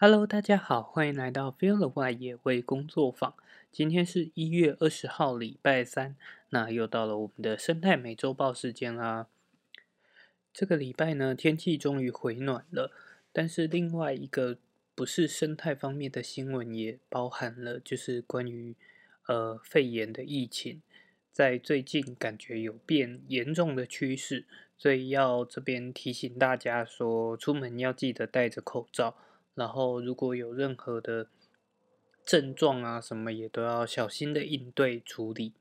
Hello，大家好，欢迎来到 Feel the Wild 野味工作坊。今天是一月二十号，礼拜三，那又到了我们的生态美洲豹时间啦。这个礼拜呢，天气终于回暖了，但是另外一个不是生态方面的新闻也包含了，就是关于呃肺炎的疫情，在最近感觉有变严重的趋势，所以要这边提醒大家说，出门要记得戴着口罩。然后，如果有任何的症状啊，什么也都要小心的应对处理。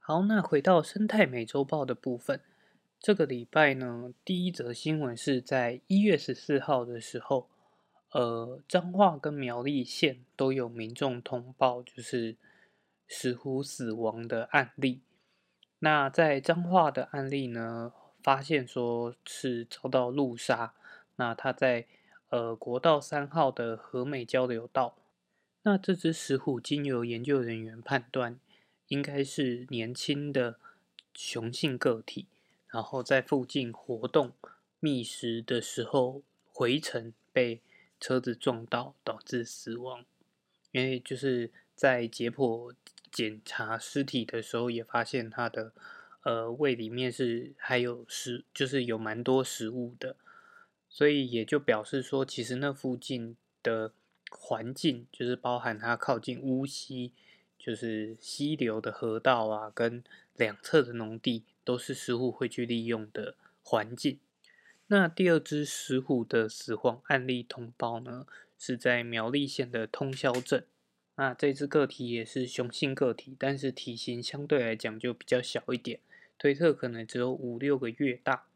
好，那回到生态美洲豹的部分，这个礼拜呢，第一则新闻是在一月十四号的时候，呃，彰化跟苗栗县都有民众通报，就是石虎死亡的案例。那在彰化的案例呢，发现说是遭到路杀，那他在呃，国道三号的和美交流道，那这只石虎经由研究人员判断，应该是年轻的雄性个体，然后在附近活动觅食的时候回程被车子撞到，导致死亡。因为就是在解剖检查尸体的时候，也发现它的呃胃里面是还有食，就是有蛮多食物的。所以也就表示说，其实那附近的环境，就是包含它靠近乌溪，就是溪流的河道啊，跟两侧的农地，都是石虎会去利用的环境。那第二只石虎的死亡案例通报呢，是在苗栗县的通霄镇。那这只个体也是雄性个体，但是体型相对来讲就比较小一点，推测可能只有五六个月大。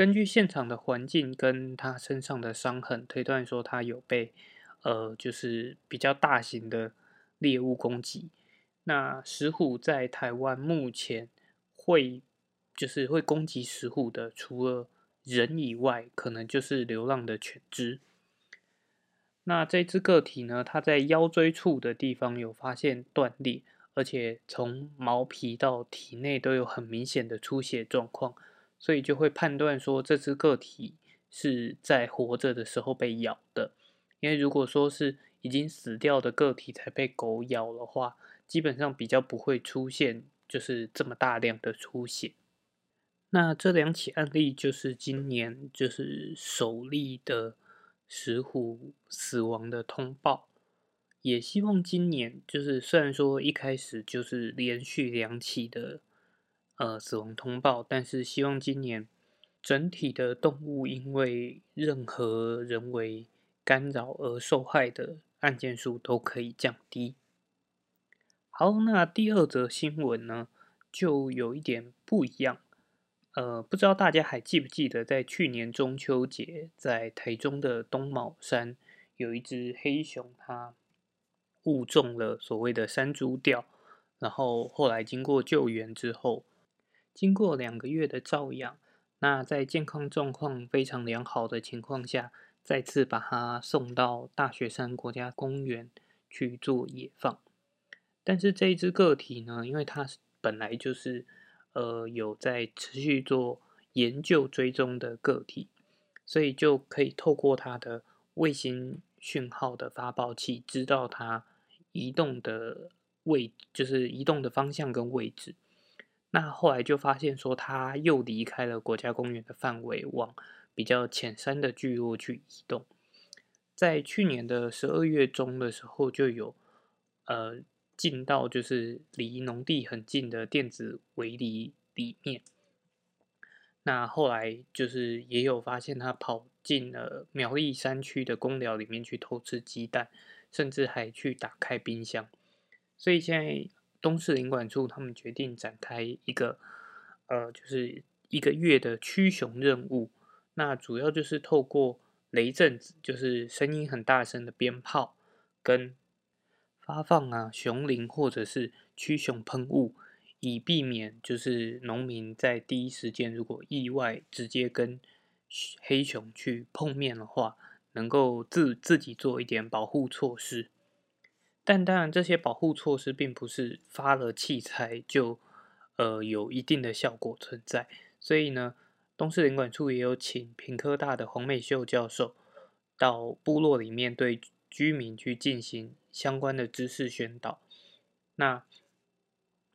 根据现场的环境跟他身上的伤痕推断，说他有被呃，就是比较大型的猎物攻击。那石虎在台湾目前会就是会攻击石虎的，除了人以外，可能就是流浪的犬只。那这只个体呢，它在腰椎处的地方有发现断裂，而且从毛皮到体内都有很明显的出血状况。所以就会判断说这只个体是在活着的时候被咬的，因为如果说是已经死掉的个体才被狗咬的话，基本上比较不会出现就是这么大量的出血。那这两起案例就是今年就是首例的石虎死亡的通报，也希望今年就是虽然说一开始就是连续两起的。呃，死亡通报，但是希望今年整体的动物因为任何人为干扰而受害的案件数都可以降低。好，那第二则新闻呢，就有一点不一样。呃，不知道大家还记不记得，在去年中秋节，在台中的东卯山，有一只黑熊，它误中了所谓的山猪吊，然后后来经过救援之后。经过两个月的照养，那在健康状况非常良好的情况下，再次把它送到大雪山国家公园去做野放。但是这一只个体呢，因为它本来就是呃有在持续做研究追踪的个体，所以就可以透过它的卫星讯号的发报器，知道它移动的位，就是移动的方向跟位置。那后来就发现说，他又离开了国家公园的范围，往比较浅山的聚落去移动。在去年的十二月中的时候，就有呃进到就是离农地很近的电子围篱里面。那后来就是也有发现他跑进了苗栗山区的公寮里面去偷吃鸡蛋，甚至还去打开冰箱。所以现在。东市领管处他们决定展开一个，呃，就是一个月的驱熊任务。那主要就是透过雷阵子，就是声音很大声的鞭炮，跟发放啊熊铃或者是驱熊喷雾，以避免就是农民在第一时间如果意外直接跟黑熊去碰面的话，能够自自己做一点保护措施。但当然，这些保护措施并不是发了器材就呃有一定的效果存在。所以呢，东市领管处也有请平科大的黄美秀教授到部落里面对居民去进行相关的知识宣导。那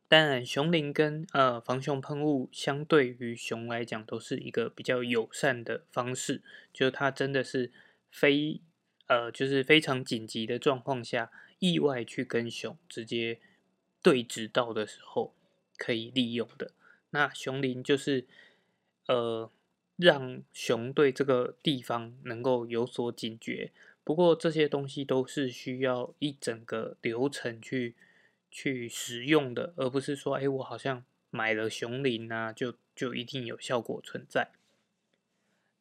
当然，熊林跟呃防熊喷雾相对于熊来讲，都是一个比较友善的方式，就是它真的是非呃就是非常紧急的状况下，意外去跟熊直接对峙到的时候可以利用的。那熊林就是呃让熊对这个地方能够有所警觉，不过这些东西都是需要一整个流程去。去使用的，而不是说，哎，我好像买了熊林啊，就就一定有效果存在。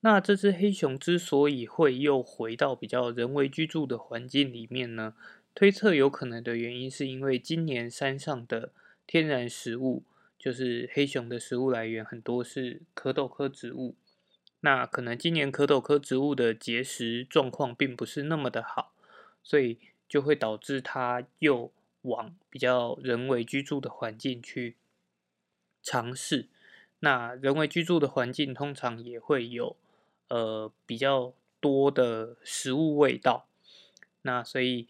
那这只黑熊之所以会又回到比较人为居住的环境里面呢？推测有可能的原因是因为今年山上的天然食物，就是黑熊的食物来源很多是蝌蚪科植物。那可能今年蝌蚪科植物的结实状况并不是那么的好，所以就会导致它又。往比较人为居住的环境去尝试，那人为居住的环境通常也会有呃比较多的食物味道。那所以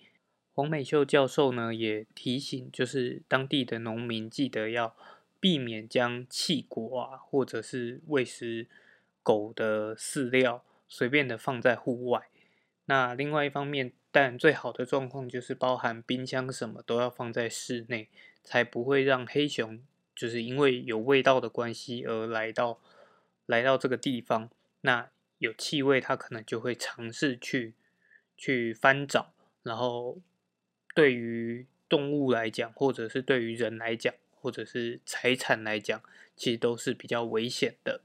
黄美秀教授呢也提醒，就是当地的农民记得要避免将气果啊，或者是喂食狗的饲料随便的放在户外。那另外一方面，但最好的状况就是包含冰箱什么都要放在室内，才不会让黑熊就是因为有味道的关系而来到来到这个地方。那有气味，它可能就会尝试去去翻找，然后对于动物来讲，或者是对于人来讲，或者是财产来讲，其实都是比较危险的。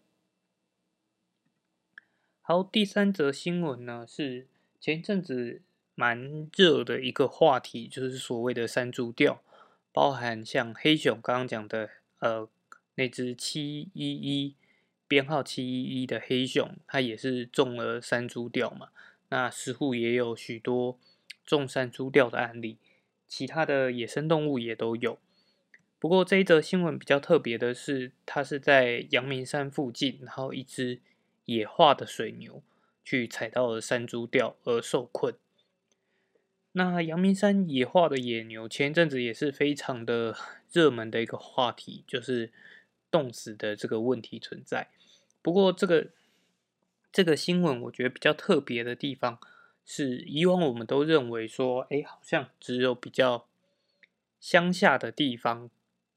好，第三则新闻呢是。前一阵子蛮热的一个话题，就是所谓的山猪吊，包含像黑熊刚刚讲的，呃，那只七一一编号七一一的黑熊，它也是中了山猪吊嘛。那似乎也有许多中山猪吊的案例，其他的野生动物也都有。不过这一则新闻比较特别的是，它是在阳明山附近，然后一只野化的水牛。去踩到了山猪吊而受困。那阳明山野化的野牛，前一阵子也是非常的 热门的一个话题，就是冻死的这个问题存在。不过这个这个新闻，我觉得比较特别的地方是，以往我们都认为说，哎，好像只有比较乡下的地方，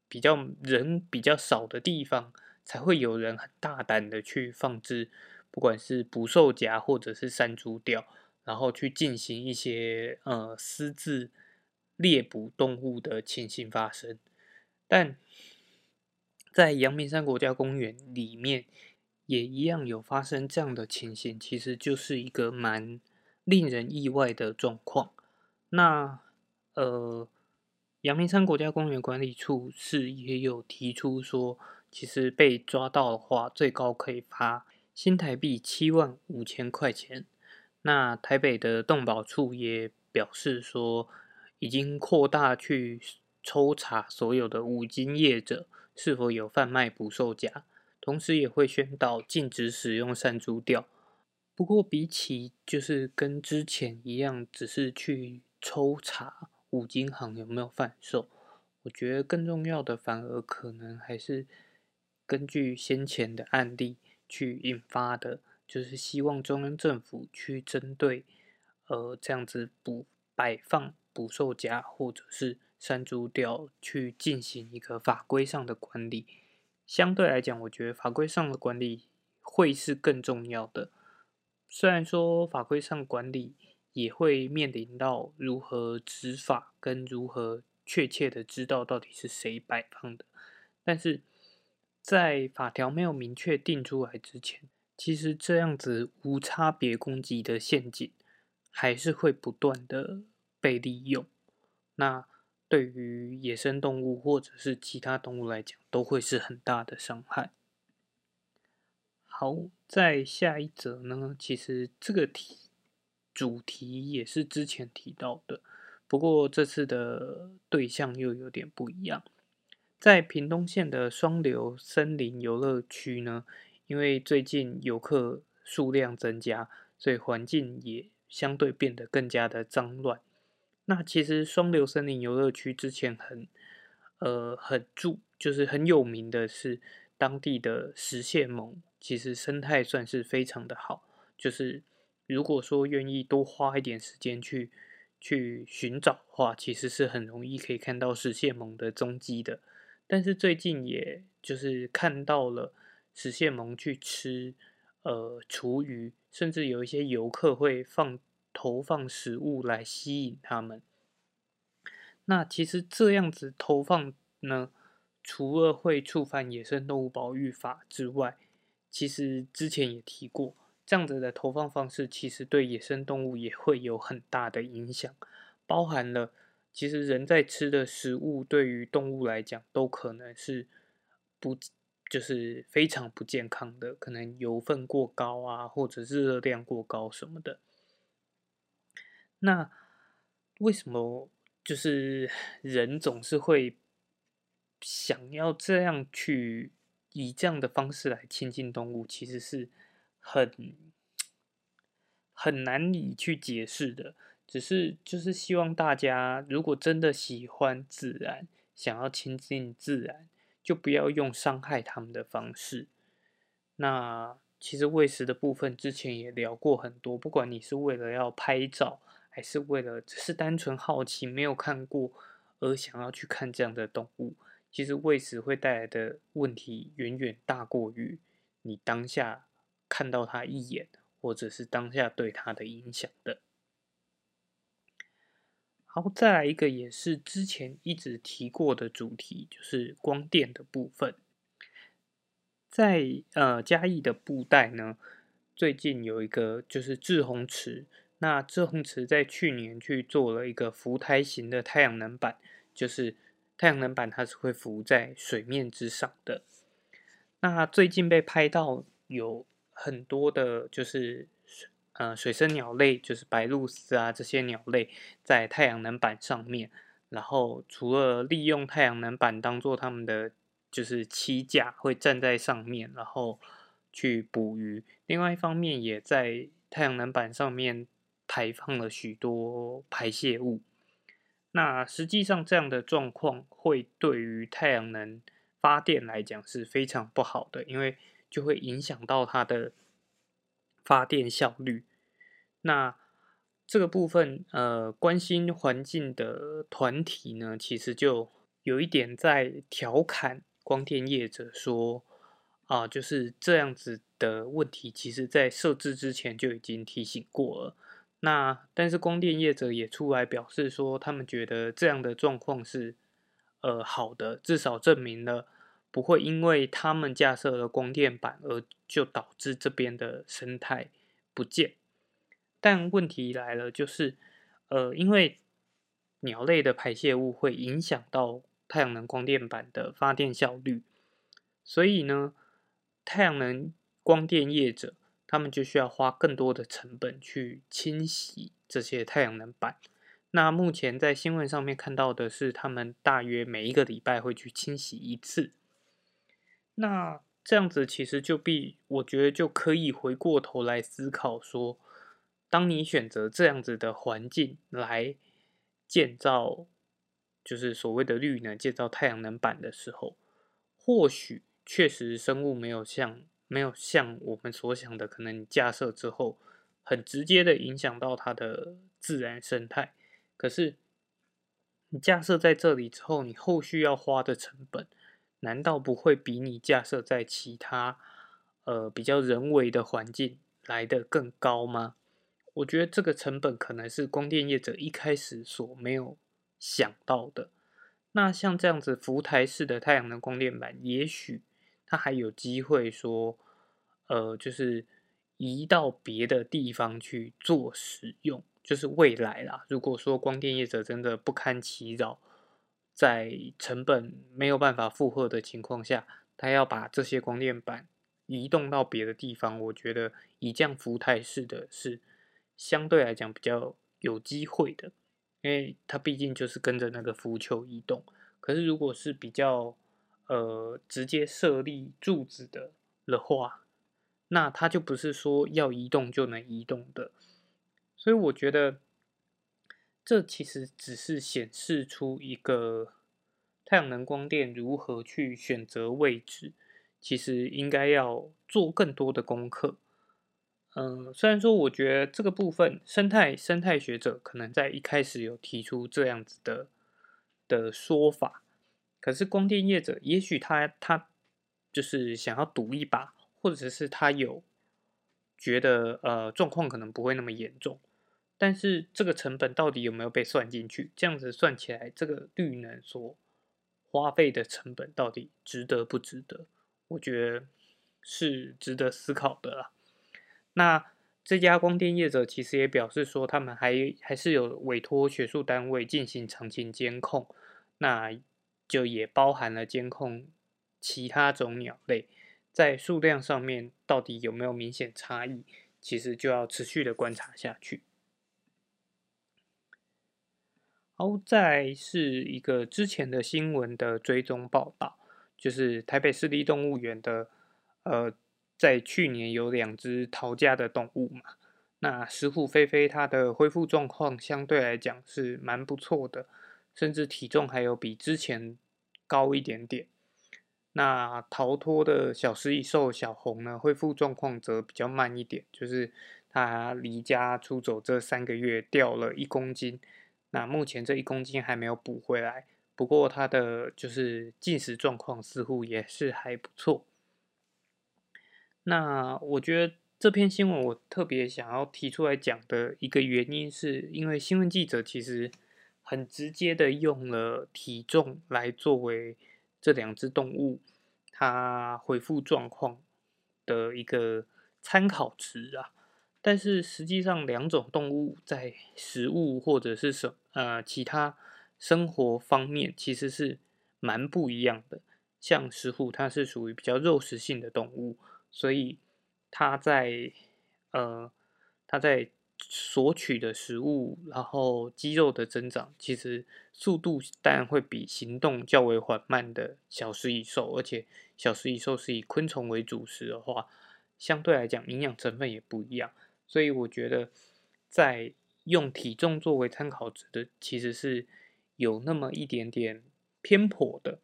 比较人比较少的地方，才会有人很大胆的去放置。不管是捕兽夹或者是山猪钓，然后去进行一些呃私自猎捕动物的情形发生，但在阳明山国家公园里面也一样有发生这样的情形，其实就是一个蛮令人意外的状况。那呃，阳明山国家公园管理处是也有提出说，其实被抓到的话，最高可以罚。新台币七万五千块钱。那台北的动保处也表示说，已经扩大去抽查所有的五金业者是否有贩卖捕兽夹，同时也会宣导禁止使用山猪钓。不过，比起就是跟之前一样，只是去抽查五金行有没有贩售，我觉得更重要的反而可能还是根据先前的案例。去引发的，就是希望中央政府去针对，呃，这样子捕摆放捕兽夹或者是山猪钓去进行一个法规上的管理。相对来讲，我觉得法规上的管理会是更重要的。虽然说法规上管理也会面临到如何执法跟如何确切的知道到底是谁摆放的，但是。在法条没有明确定出来之前，其实这样子无差别攻击的陷阱还是会不断的被利用。那对于野生动物或者是其他动物来讲，都会是很大的伤害。好，在下一则呢，其实这个题主题也是之前提到的，不过这次的对象又有点不一样。在屏东县的双流森林游乐区呢，因为最近游客数量增加，所以环境也相对变得更加的脏乱。那其实双流森林游乐区之前很呃很著，就是很有名的是当地的石蟹獴，其实生态算是非常的好。就是如果说愿意多花一点时间去去寻找的话，其实是很容易可以看到石蟹獴的踪迹的。但是最近也就是看到了石蟹獴去吃呃厨余，甚至有一些游客会放投放食物来吸引他们。那其实这样子投放呢，除了会触犯野生动物保育法之外，其实之前也提过。这样子的投放方式，其实对野生动物也会有很大的影响，包含了其实人在吃的食物，对于动物来讲都可能是不就是非常不健康的，可能油分过高啊，或者是热量过高什么的。那为什么就是人总是会想要这样去以这样的方式来亲近动物？其实是。很很难以去解释的，只是就是希望大家如果真的喜欢自然，想要亲近自然，就不要用伤害他们的方式。那其实喂食的部分之前也聊过很多，不管你是为了要拍照，还是为了只是单纯好奇没有看过而想要去看这样的动物，其实喂食会带来的问题远远大过于你当下。看到它一眼，或者是当下对它的影响的。好，再来一个也是之前一直提过的主题，就是光电的部分。在呃嘉义的布袋呢，最近有一个就是志宏池，那志宏池在去年去做了一个浮台型的太阳能板，就是太阳能板它是会浮在水面之上的。那最近被拍到有。很多的，就是呃水生鸟类，就是白鹭鸶啊这些鸟类，在太阳能板上面，然后除了利用太阳能板当做他们的就是栖架，会站在上面，然后去捕鱼。另外一方面，也在太阳能板上面排放了许多排泄物。那实际上这样的状况，会对于太阳能发电来讲是非常不好的，因为。就会影响到它的发电效率。那这个部分，呃，关心环境的团体呢，其实就有一点在调侃光电业者说，啊，就是这样子的问题，其实在设置之前就已经提醒过了。那但是光电业者也出来表示说，他们觉得这样的状况是呃好的，至少证明了。不会因为他们架设了光电板而就导致这边的生态不见，但问题来了，就是呃，因为鸟类的排泄物会影响到太阳能光电板的发电效率，所以呢，太阳能光电业者他们就需要花更多的成本去清洗这些太阳能板。那目前在新闻上面看到的是，他们大约每一个礼拜会去清洗一次。那这样子其实就必，我觉得就可以回过头来思考说，当你选择这样子的环境来建造，就是所谓的绿能建造太阳能板的时候，或许确实生物没有像没有像我们所想的，可能你架设之后很直接的影响到它的自然生态，可是你架设在这里之后，你后续要花的成本。难道不会比你架设在其他呃比较人为的环境来的更高吗？我觉得这个成本可能是光电业者一开始所没有想到的。那像这样子浮台式的太阳能光电板，也许它还有机会说，呃，就是移到别的地方去做使用，就是未来啦。如果说光电业者真的不堪其扰。在成本没有办法负荷的情况下，他要把这些光电板移动到别的地方，我觉得以降浮台式的是相对来讲比较有机会的，因为它毕竟就是跟着那个浮球移动。可是如果是比较呃直接设立柱子的的话，那它就不是说要移动就能移动的。所以我觉得这其实只是显示出一个太阳能光电如何去选择位置，其实应该要做更多的功课。嗯，虽然说我觉得这个部分生态生态学者可能在一开始有提出这样子的的说法，可是光电业者也许他他就是想要赌一把，或者是他有觉得呃状况可能不会那么严重，但是这个成本到底有没有被算进去？这样子算起来，这个绿能所花费的成本到底值得不值得？我觉得是值得思考的啦。那这家光电业者其实也表示说，他们还还是有委托学术单位进行长期监控，那就也包含了监控其他种鸟类，在数量上面到底有没有明显差异，其实就要持续的观察下去。好，再是一个之前的新闻的追踪报道，就是台北市立动物园的呃。在去年有两只逃家的动物嘛，那石虎飞飞它的恢复状况相对来讲是蛮不错的，甚至体重还有比之前高一点点。那逃脱的小食蚁兽小红呢，恢复状况则比较慢一点，就是它离家出走这三个月掉了一公斤，那目前这一公斤还没有补回来，不过它的就是进食状况似乎也是还不错。那我觉得这篇新闻我特别想要提出来讲的一个原因，是因为新闻记者其实很直接的用了体重来作为这两只动物它回复状况的一个参考值啊。但是实际上，两种动物在食物或者是什呃其他生活方面其实是蛮不一样的。像石虎，它是属于比较肉食性的动物。所以，它在呃，它在索取的食物，然后肌肉的增长，其实速度当然会比行动较为缓慢的小食蚁兽，而且小食蚁兽是以昆虫为主食的话，相对来讲营养成分也不一样。所以我觉得，在用体重作为参考值的，其实是有那么一点点偏颇的。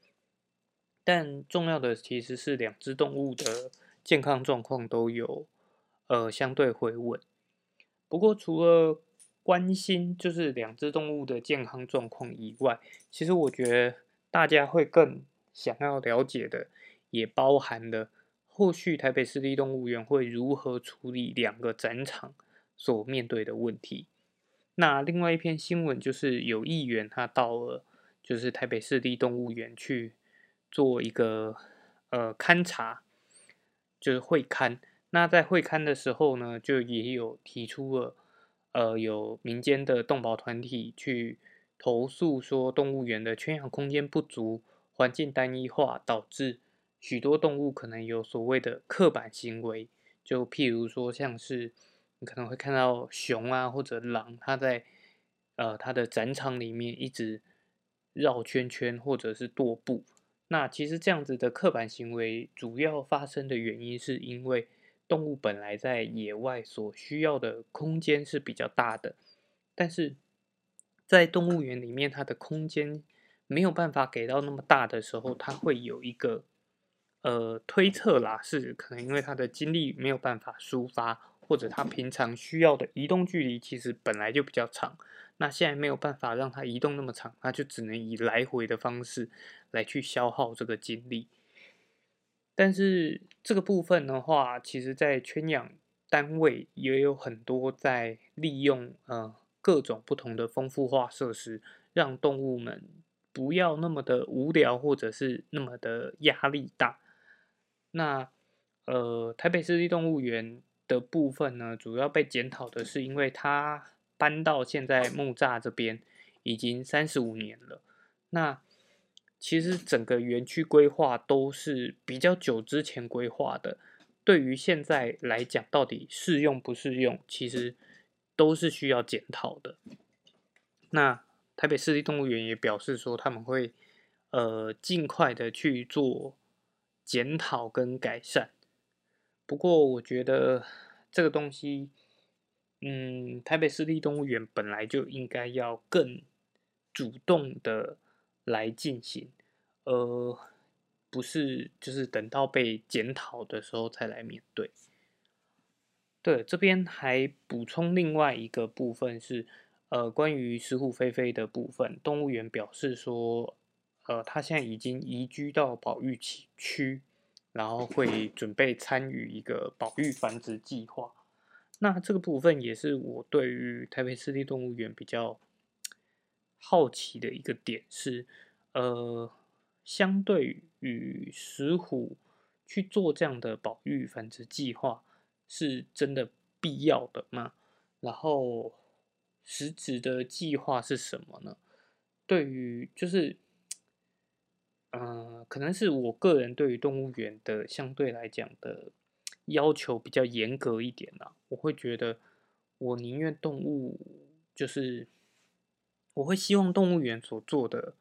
但重要的其实是两只动物的。健康状况都有，呃，相对回稳。不过，除了关心就是两只动物的健康状况以外，其实我觉得大家会更想要了解的，也包含了后续台北市立动物园会如何处理两个展场所面对的问题。那另外一篇新闻就是有议员他到了，就是台北市立动物园去做一个呃勘察。就是会刊，那在会刊的时候呢，就也有提出了，呃，有民间的动保团体去投诉说，动物园的圈养空间不足，环境单一化，导致许多动物可能有所谓的刻板行为，就譬如说，像是你可能会看到熊啊或者狼，它在呃它的展场里面一直绕圈圈或者是踱步。那其实这样子的刻板行为，主要发生的原因是因为动物本来在野外所需要的空间是比较大的，但是在动物园里面，它的空间没有办法给到那么大的时候，它会有一个呃推测啦，是可能因为它的精力没有办法抒发，或者它平常需要的移动距离其实本来就比较长。那现在没有办法让它移动那么长，那就只能以来回的方式来去消耗这个精力。但是这个部分的话，其实在圈养单位也有很多在利用呃各种不同的丰富化设施，让动物们不要那么的无聊，或者是那么的压力大。那呃台北市立动物园的部分呢，主要被检讨的是因为它。搬到现在木栅这边已经三十五年了。那其实整个园区规划都是比较久之前规划的，对于现在来讲，到底适用不适用，其实都是需要检讨的。那台北市立动物园也表示说，他们会呃尽快的去做检讨跟改善。不过我觉得这个东西。嗯，台北市立动物园本来就应该要更主动的来进行，而不是就是等到被检讨的时候才来面对。对，这边还补充另外一个部分是，呃，关于石虎飞飞的部分，动物园表示说，呃，他现在已经移居到保育区区，然后会准备参与一个保育繁殖计划。那这个部分也是我对于台北市立动物园比较好奇的一个点是，呃，相对于石虎去做这样的保育繁殖计划。是真的必要的吗？然后实质的计划是什么呢？对于就是，嗯，可能是我个人对于动物园的相对来讲的要求比较严格一点啦。我会觉得，我宁愿动物就是，我会希望动物园所做的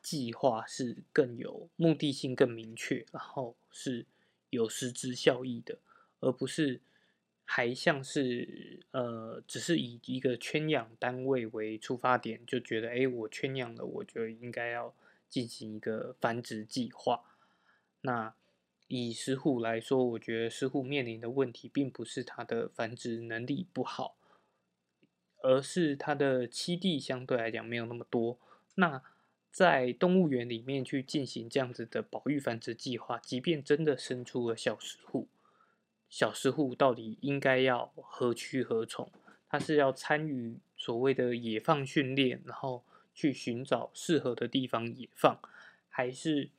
计划是更有目的性、更明确，然后是有实质效益的。而不是还像是呃，只是以一个圈养单位为出发点，就觉得哎，我圈养了，我就应该要进行一个繁殖计划。那以石虎来说，我觉得石虎面临的问题，并不是它的繁殖能力不好，而是它的栖地相对来讲没有那么多。那在动物园里面去进行这样子的保育繁殖计划，即便真的生出了小石虎。小石虎到底应该要何去何从？它是要参与所谓的野放训练，然后去寻找适合的地方野放，还是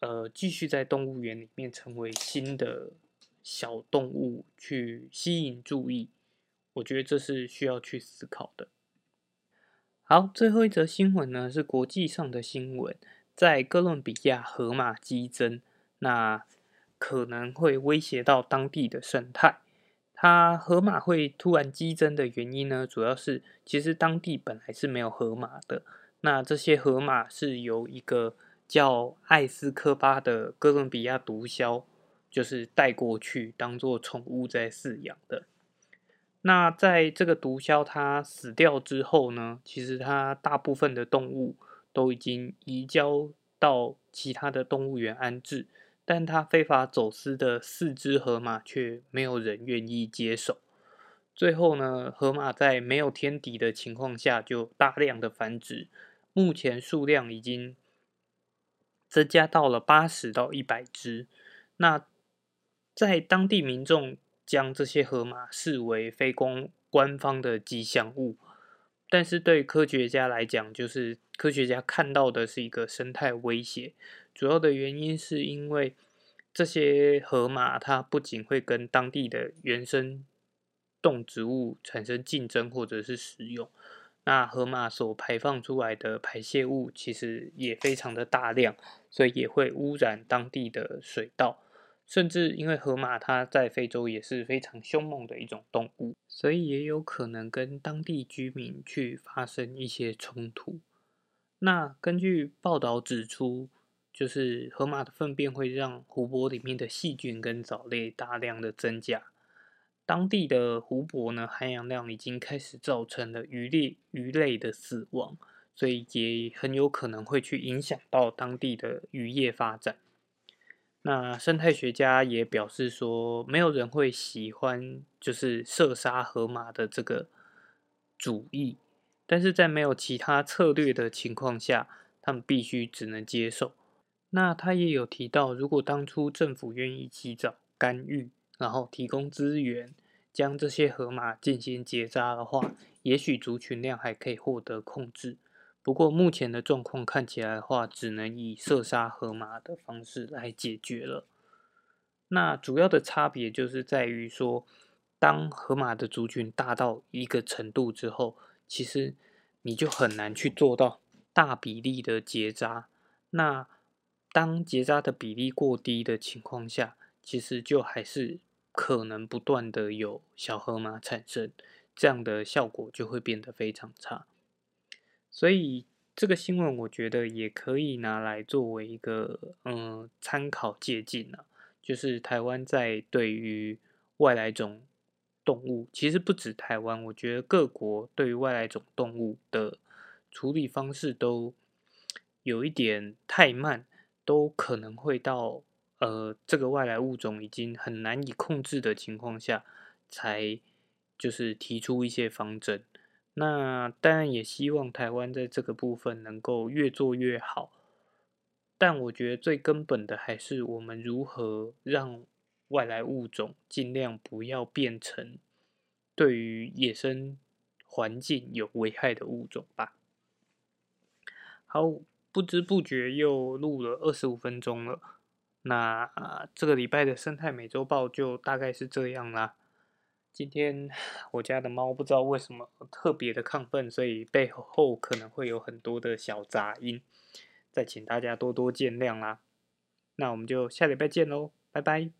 呃继续在动物园里面成为新的小动物去吸引注意？我觉得这是需要去思考的。好，最后一则新闻呢是国际上的新闻，在哥伦比亚河马激增，那。可能会威胁到当地的生态。它河马会突然激增的原因呢，主要是其实当地本来是没有河马的。那这些河马是由一个叫艾斯科巴的哥伦比亚毒枭，就是带过去当做宠物在饲养的。那在这个毒枭他死掉之后呢，其实他大部分的动物都已经移交到其他的动物园安置。但他非法走私的四只河马却没有人愿意接手。最后呢，河马在没有天敌的情况下就大量的繁殖，目前数量已经增加到了八十到一百只。那在当地民众将这些河马视为非公官方的吉祥物，但是对科学家来讲，就是科学家看到的是一个生态威胁。主要的原因是因为这些河马，它不仅会跟当地的原生动植物产生竞争或者是食用，那河马所排放出来的排泄物其实也非常的大量，所以也会污染当地的水道，甚至因为河马它在非洲也是非常凶猛的一种动物，所以也有可能跟当地居民去发生一些冲突。那根据报道指出。就是河马的粪便会让湖泊里面的细菌跟藻类大量的增加，当地的湖泊呢含氧量已经开始造成了鱼类鱼类的死亡，所以也很有可能会去影响到当地的渔业发展。那生态学家也表示说，没有人会喜欢就是射杀河马的这个主意，但是在没有其他策略的情况下，他们必须只能接受。那他也有提到，如果当初政府愿意及早干预，然后提供资源，将这些河马进行结扎的话，也许族群量还可以获得控制。不过目前的状况看起来的话，只能以射杀河马的方式来解决了。那主要的差别就是在于说，当河马的族群大到一个程度之后，其实你就很难去做到大比例的结扎。那当结扎的比例过低的情况下，其实就还是可能不断的有小河马产生，这样的效果就会变得非常差。所以这个新闻我觉得也可以拿来作为一个嗯参考借鉴啊，就是台湾在对于外来种动物，其实不止台湾，我觉得各国对于外来种动物的处理方式都有一点太慢，都可能会到呃这个外来物种已经很难以控制的情况下，才就是提出一些方针。那当然也希望台湾在这个部分能够越做越好，但我觉得最根本的还是我们如何让外来物种尽量不要变成对于野生环境有危害的物种吧。好，不知不觉又录了二十五分钟了，那这个礼拜的生态美洲豹就大概是这样啦。今天我家的猫不知道为什么特别的亢奋，所以背后可能会有很多的小杂音，再请大家多多见谅啦。那我们就下礼拜见喽，拜拜。